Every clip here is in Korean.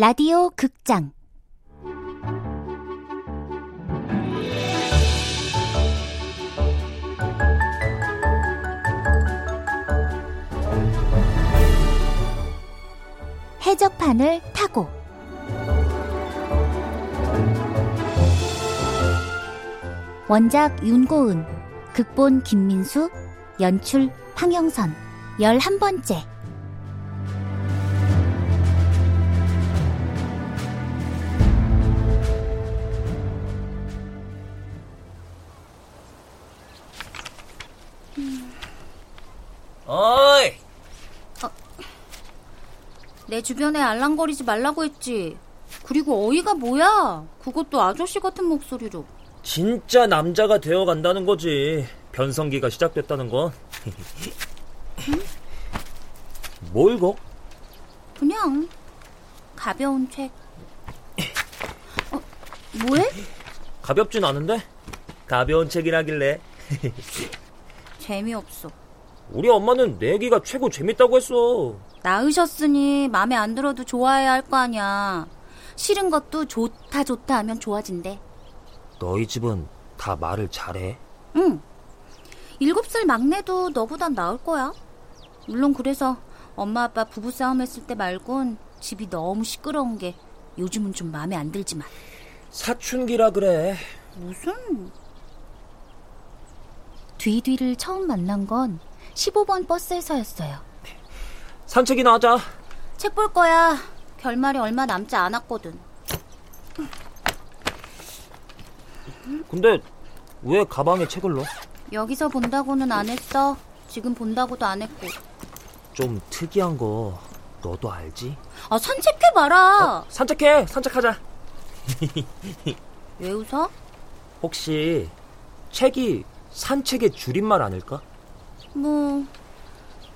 라디오 극장. 해적판을 타고. 원작 윤고은 극본 김민수 연출 황영선. 열한 번째 내 주변에 알랑거리지 말라고 했지. 그리고 어이가 뭐야? 그것도 아저씨 같은 목소리로. 진짜 남자가 되어 간다는 거지. 변성기가 시작됐다는 건. 뭐 읽어? 그냥 가벼운 책. 어, 뭐해? 가볍진 않은데? 가벼운 책이라길래. 재미없어. 우리 엄마는 내기가 최고 재밌다고 했어. 낳으셨으니 마음에 안 들어도 좋아해야 할 거 아니야. 싫은 것도 좋다 좋다 하면 좋아진대. 너희 집은 다 말을 잘해? 응. 일곱 살 막내도 너보단 나을 거야. 물론 그래서 엄마 아빠 부부 싸움 했을 때 말곤 집이 너무 시끄러운 게 요즘은 좀 마음에 안 들지만. 사춘기라 그래. 무슨? 뒤뒤를 처음 만난 건 15번 버스에서였어요. 산책이나 하자. 책 볼 거야. 결말이 얼마 남지 않았거든. 근데 왜 가방에 책을 넣어? 여기서 본다고는 안 했어. 지금 본다고도 안 했고. 좀 특이한 거 너도 알지? 아, 산책해 봐라. 어, 산책해. 산책하자. 왜 웃어? 혹시 책이 산책의 줄임말 아닐까? 뭐,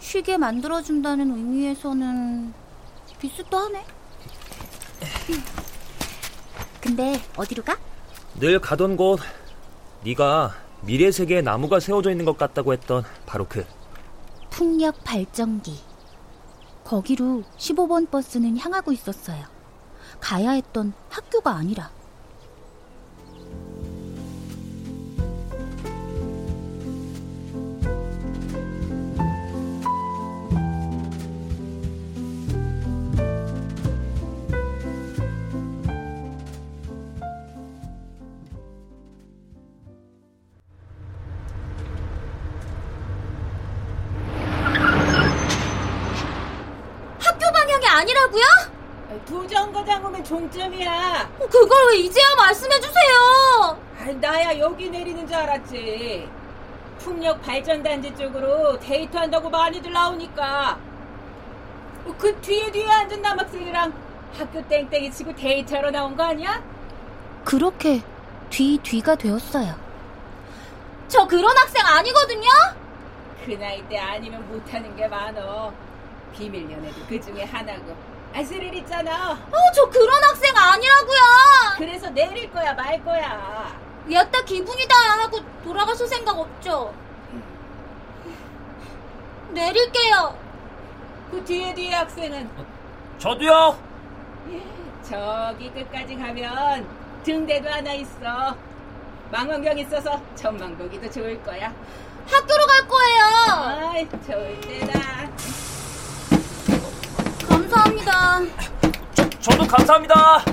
쉬게 만들어준다는 의미에서는 비슷도 하네. 근데 어디로 가? 늘 가던 곳 네가 미래 세계에 나무가 세워져 있는 것 같다고 했던 바로 그 풍력 발전기. 거기로 15번 버스는 향하고 있었어요. 가야 했던 학교가 아니라. 두 정거장 오면 종점이야. 그걸 왜 이제야 말씀해주세요! 아, 나야 여기 내리는 줄 알았지. 풍력 발전단지 쪽으로 데이트한다고 많이들 나오니까. 그 뒤에 뒤에 앉은 남학생이랑 학교 땡땡이 치고 데이트하러 나온 거 아니야? 그렇게 뒤 뒤가 되었어요. 저 그런 학생 아니거든요? 그 나이 때 아니면 못하는 게 많어. 비밀 연애도 그 중에 하나고. 아, 스릴 있잖아. 어, 저 그런 학생 아니라고요! 그래서 내릴 거야, 말 거야. 야따 기분이다 하고 돌아가실 생각 없죠? 내릴게요. 그 뒤에 뒤에 학생은 저도요. 저기 끝까지 가면 등대도 하나 있어. 망원경 있어서 전망 보기도 좋을 거야. 학교로 갈 거예요. 아이, 좋을 때다. 감사합니다. 저, 저도 감사합니다.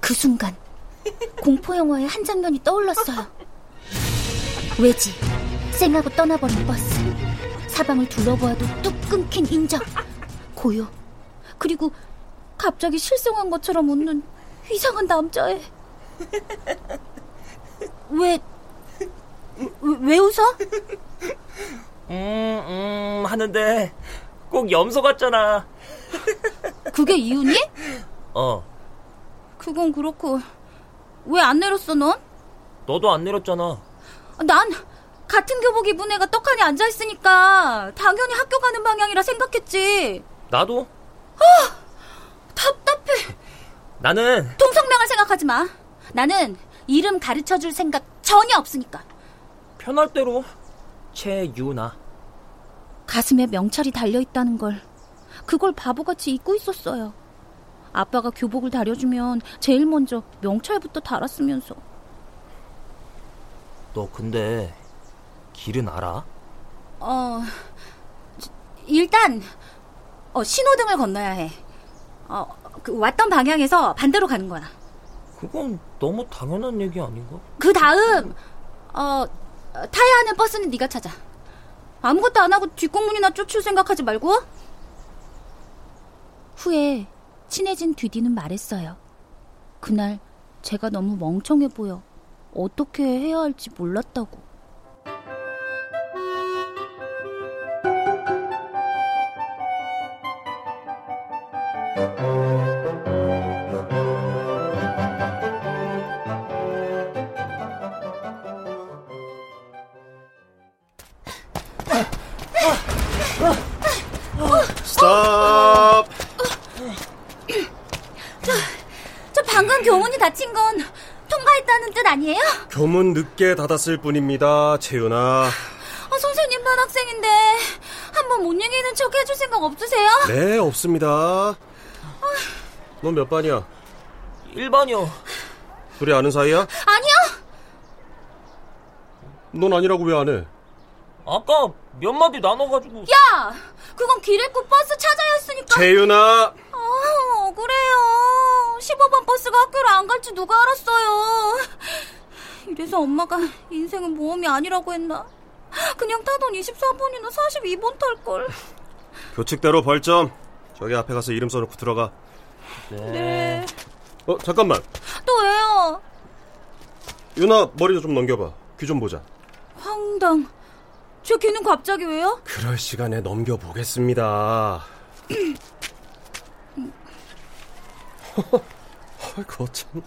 그 순간 공포 영화의 한 장면이 떠올랐어요. 왜지? 쌩하고 떠나버린 버스. 사방을 둘러보아도 뚝 끊긴 인적. 고요. 그리고 갑자기 실성한 것처럼 웃는 이상한 남자애. 왜, 왜, 왜 웃어? 음, 음, 하는데 꼭 염소 같잖아. 그게 이유니? 어. 그건 그렇고, 왜 안 내렸어, 넌? 너도 안 내렸잖아. 난 같은 교복 입은 애가 떡하니 앉아 있으니까 당연히 학교 가는 방향이라 생각했지. 나도? 아! 답답해. 나는 동성명을 생각하지 마. 나는 이름 가르쳐 줄 생각 전혀 없으니까. 편할 대로 최유나. 가슴에 명찰이 달려있다는 걸 그걸 바보같이 잊고 있었어요. 아빠가 교복을 다려주면 제일 먼저 명찰부터 달았으면서. 너 근데 길은 알아? 어, 일단 어, 신호등을 건너야 해. 어, 그 왔던 방향에서 반대로 가는 거야. 그건 너무 당연한 얘기 아닌가? 그 다음 어, 타야 하는 버스는 네가 찾아. 아무것도 안 하고 뒷공문이나 쫓을 생각하지 말고. 후에 친해진 뒤디는 말했어요. 그날 제가 너무 멍청해 보여 어떻게 해야 할지 몰랐다고. 교문 늦게 닫았을 뿐입니다, 채윤아. 아, 선생님 반 학생인데 한번 못 이기는 척 해줄 생각 없으세요? 네, 없습니다. 넌 몇 반이야? 1반이요. 둘이 아는 사이야? 아니요. 넌 아니라고 왜 안 해? 아까 몇 마디 나눠가지고. 야, 그건 길 잃고 버스 찾아야 했으니까. 채윤아! 아, 억울해요. 15번 버스가 학교를 안 갈지 누가 알았어요. 이래서 엄마가 인생은 모험이 아니라고 했나? 그냥 타던 24번이나 42번 탈걸. 교칙대로 벌점. 저기 앞에 가서 이름 써놓고 들어가. 네. 어, 잠깐만. 또 왜요? 윤아, 머리 좀 넘겨봐. 귀 좀 보자. 황당. 제 귀는 갑자기 왜요? 그럴 시간에 넘겨보겠습니다. 아이고, 참.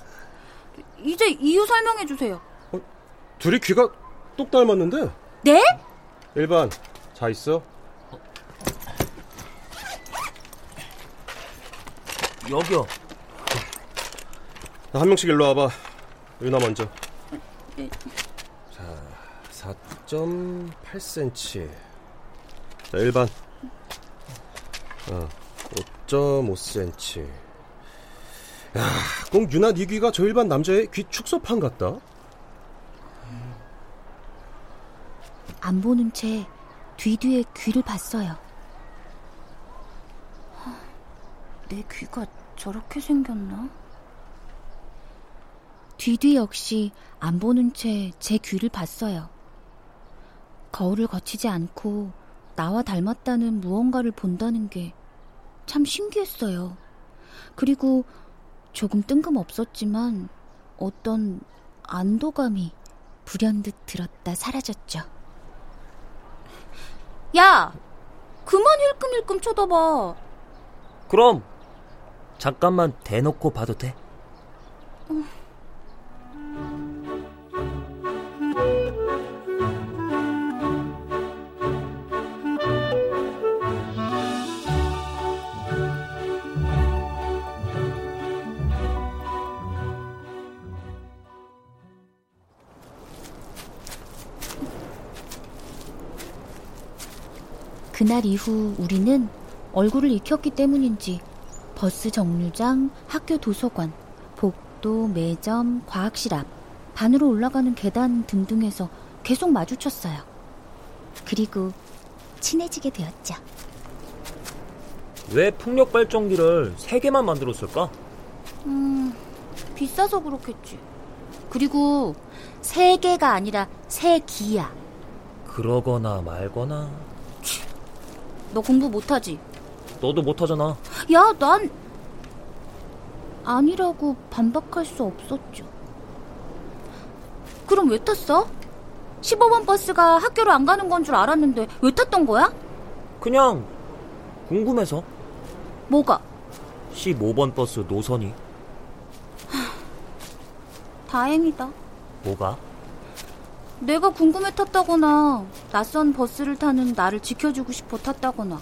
이제 이유 설명해 주세요. 둘이 귀가 똑 닮았는데? 네? 1반, 자 있어. 여기요. 한 명씩 일로 와봐. 윤아 먼저. 네. 자, 4.8cm. 자, 1반. 어, 5.5cm. 야, 꼭 윤아 네 귀가 저 일반 남자의 귀 축소판 같다. 안 보는 채 뒤뒤에 귀를 봤어요. 내 귀가 저렇게 생겼나? 뒤뒤 역시 안 보는 채 제 귀를 봤어요. 거울을 거치지 않고 나와 닮았다는 무언가를 본다는 게 참 신기했어요. 그리고 조금 뜬금없었지만 어떤 안도감이 불현듯 들었다 사라졌죠. 야! 그만 힐끔힐끔 쳐다봐. 그럼 잠깐만 대놓고 봐도 돼? 그날 이후 우리는 얼굴을 익혔기 때문인지 버스 정류장, 학교 도서관, 복도, 매점, 과학실 앞, 반으로 올라가는 계단 등등에서 계속 마주쳤어요. 그리고 친해지게 되었죠. 왜 풍력 발전기를 세 개만 만들었을까? 음, 비싸서 그렇겠지. 그리고 세 개가 아니라 세 기야. 그러거나 말거나. 너 공부 못하지? 너도 못하잖아. 야, 난 아니라고 반박할 수 없었죠. 그럼 왜 탔어? 15번 버스가 학교로 안 가는 건 줄 알았는데 왜 탔던 거야? 그냥 궁금해서 뭐가? 15번 버스 노선이 다행이다. 뭐가? 내가 궁금해 탔다거나 낯선 버스를 타는 나를 지켜주고 싶어 탔다거나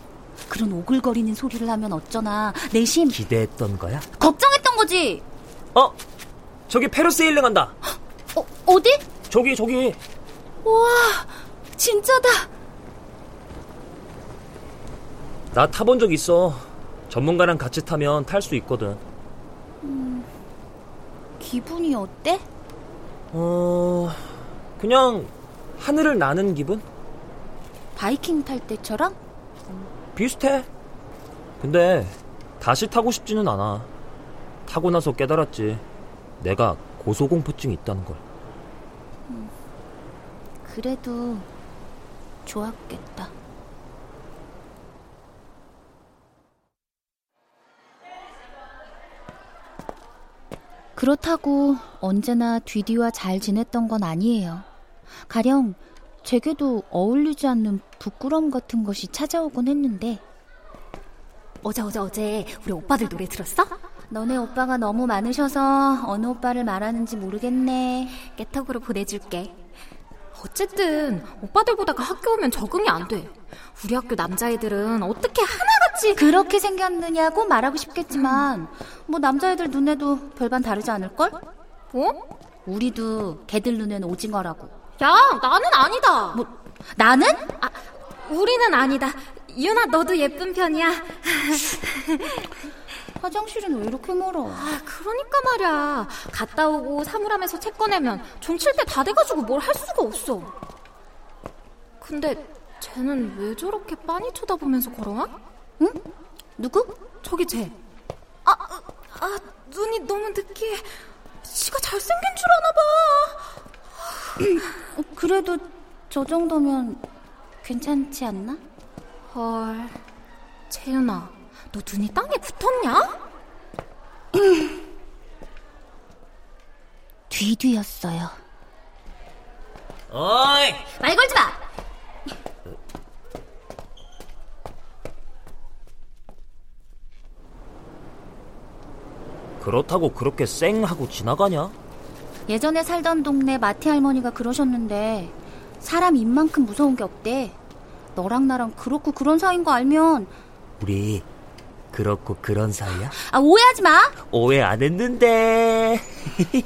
그런 오글거리는 소리를 하면 어쩌나 내심 기대했던 거야? 걱정했던 거지. 어? 저기 페르세일링 한다. 어, 어디? 저기 저기. 우와, 진짜다. 나 타본 적 있어. 전문가랑 같이 타면 탈 수 있거든. 기분이 어때? 어, 그냥 하늘을 나는 기분? 바이킹 탈 때처럼? 비슷해. 근데 다시 타고 싶지는 않아. 타고 나서 깨달았지. 내가 고소공포증이 있다는 걸. 그래도 좋았겠다. 그렇다고 언제나 뒤뒤와 잘 지냈던 건 아니에요. 가령 제게도 어울리지 않는 부끄럼 같은 것이 찾아오곤 했는데 어제 어제 어제 우리 오빠들 노래 들었어? 너네 오빠가 너무 많으셔서 어느 오빠를 말하는지 모르겠네. 깨톡으로 보내줄게. 어쨌든 오빠들보다가 학교 오면 적응이 안 돼. 우리 학교 남자애들은 어떻게 하나같이 그렇게 생겼느냐고 말하고 싶겠지만 뭐 남자애들 눈에도 별반 다르지 않을걸? 뭐? 우리도 걔들 눈엔 오징어라고. 야 나는 아니다. 뭐 나는? 아, 우리는 아니다. 유나 너도 예쁜 편이야. 화장실은 왜 이렇게 멀어? 아, 그러니까 말이야. 갔다 오고 사물함에서 책 꺼내면 종칠 때 다 돼가지고 뭘 할 수가 없어. 근데 쟤는 왜 저렇게 빤히 쳐다보면서 걸어와? 응? 누구? 저기 쟤. 아, 아, 눈이 너무 느끼해. 지가 잘생긴 줄 아나 봐. 어, 그래도 저 정도면 괜찮지 않나? 헐. 채윤아, 너 눈이 땅에 붙었냐? 뒤뒤였어요. 어이! 말 걸지 마! 그렇다고 그렇게 쌩 하고 지나가냐? 예전에 살던 동네 마티 할머니가 그러셨는데 사람 입만큼 무서운 게 없대. 너랑 나랑 그렇고 그런 사이인 거 알면 우리 그렇고 그런 사이야? 아 오해하지 마. 오해 안 했는데.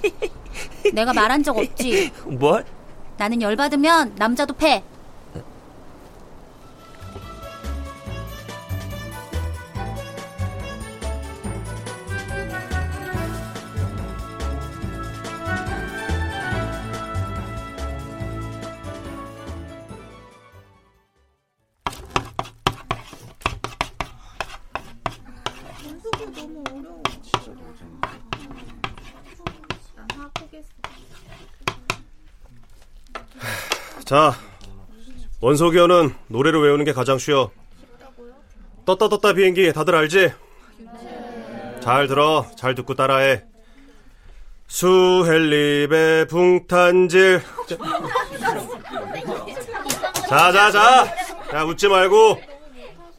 내가 말한 적 없지. 뭘? 나는 열 받으면 남자도 패. 자, 원소기어는 노래로 외우는 게 가장 쉬워. 떴다 떴다 비행기 다들 알지? 잘 들어, 잘 듣고 따라해. 수헬립의 붕탄질. 자, 자, 자. 야, 웃지 말고.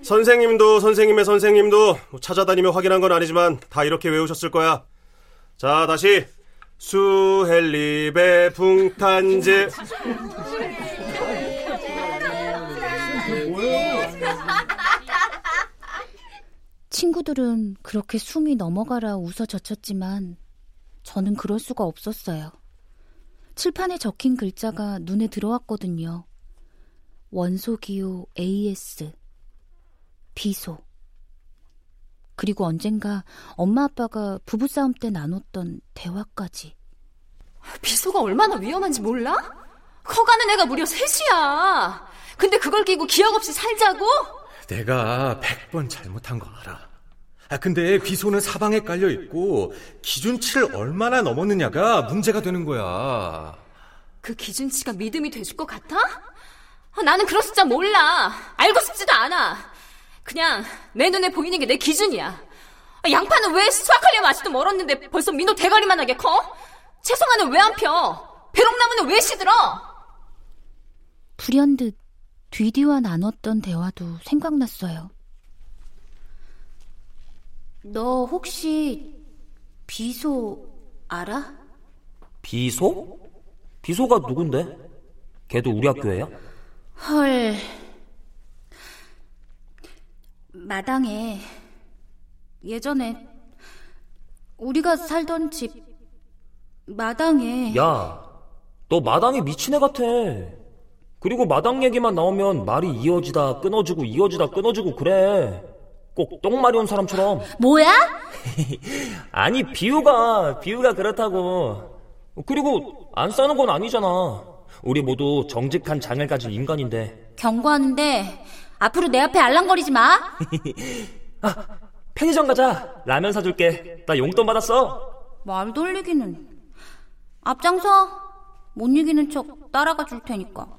선생님도 선생님의 선생님도 찾아다니며 확인한 건 아니지만 다 이렇게 외우셨을 거야. 자, 다시. 수헬립의 붕탄질. 친구들은 그렇게 숨이 넘어가라 웃어 젖혔지만 저는 그럴 수가 없었어요. 칠판에 적힌 글자가 눈에 들어왔거든요. 원소기호 AS 비소 그리고 언젠가 엄마 아빠가 부부싸움 때 나눴던 대화까지 비소가 얼마나 위험한지 몰라? 커가는 애가 무려 셋이야. 근데 그걸 끼고 기억 없이 살자고? 내가 100번 잘못한 거 알아. 아, 근데 비소는 사방에 깔려 있고 기준치를 얼마나 넘었느냐가 문제가 되는 거야. 그 기준치가 믿음이 돼줄 것 같아? 아, 나는 그런 숫자 몰라. 알고 싶지도 않아. 그냥 내 눈에 보이는 게 내 기준이야. 아, 양파는 왜 수확하려면 아직도 멀었는데 벌써 민호 대가리만하게 커? 채송아는 왜 안 펴? 배롱나무는 왜 시들어? 불현듯 뒤디와 나눴던 대화도 생각났어요. 너 혹시 비소 알아? 비소? 비소가 누군데? 걔도 우리 학교에야? 헐. 마당에 예전에 우리가 살던 집 마당에 야, 너 마당에 미친 애 같아. 그리고 마당 얘기만 나오면 말이 이어지다 끊어지고 이어지다 끊어지고 그래. 꼭 똥 마려운 사람처럼. 뭐야? 아니 비유가 비유가 그렇다고. 그리고 안 싸는 건 아니잖아. 우리 모두 정직한 장을 가진 인간인데. 경고하는데 앞으로 내 앞에 알랑거리지 마. 편의점 가자. 라면 사줄게. 나 용돈 받았어. 말 돌리기는 앞장서 못 이기는 척 따라가 줄 테니까.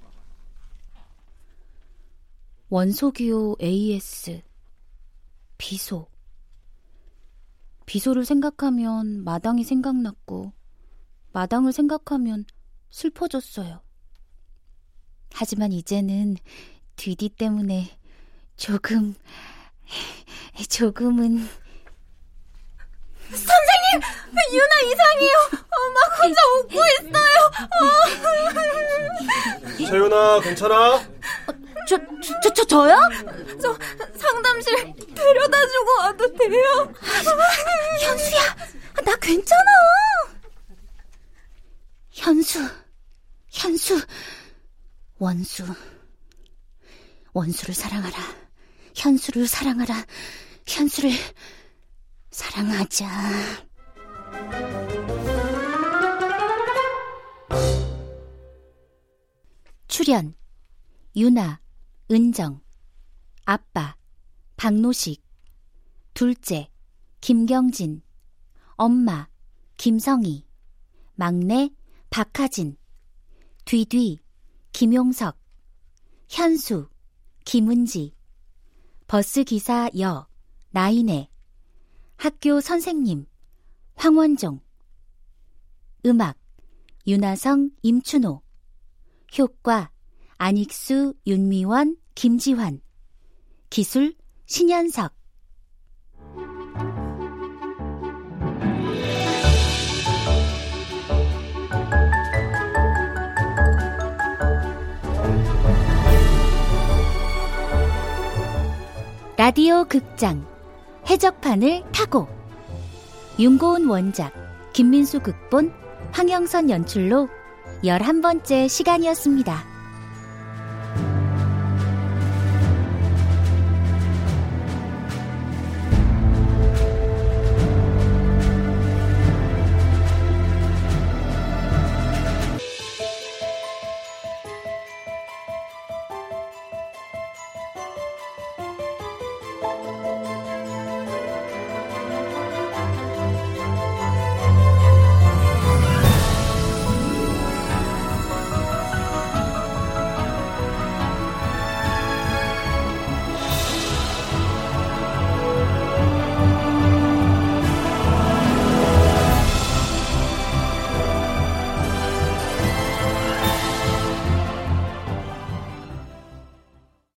원소기호 AS 비소 비소를 생각하면 마당이 생각났고 마당을 생각하면 슬퍼졌어요. 하지만 이제는 뒤디 때문에 조금 조금은 유나 이상해요. 엄마 혼자 웃고 있어요. 세윤아, 괜찮아? 저, 저, 저, 저 저요? 저 상담실 데려다주고 와도 돼요? 현수야, 나 괜찮아. 현수, 현수, 원수. 원수를 사랑하라. 현수를 사랑하라. 현수를 사랑하자. 출연 유나, 은정, 아빠, 박노식, 둘째, 김경진, 엄마, 김성희, 막내, 박하진, 뒤뒤, 김용석, 현수, 김은지, 버스기사 여, 나인애, 학교 선생님, 황원종, 음악, 윤하성, 임춘호, 효과, 안익수, 윤미원, 김지환, 기술, 신현석, 라디오 극장 해적판을 타고 윤고은 원작 김민수 극본 황영선 연출로 11번째 시간이었습니다.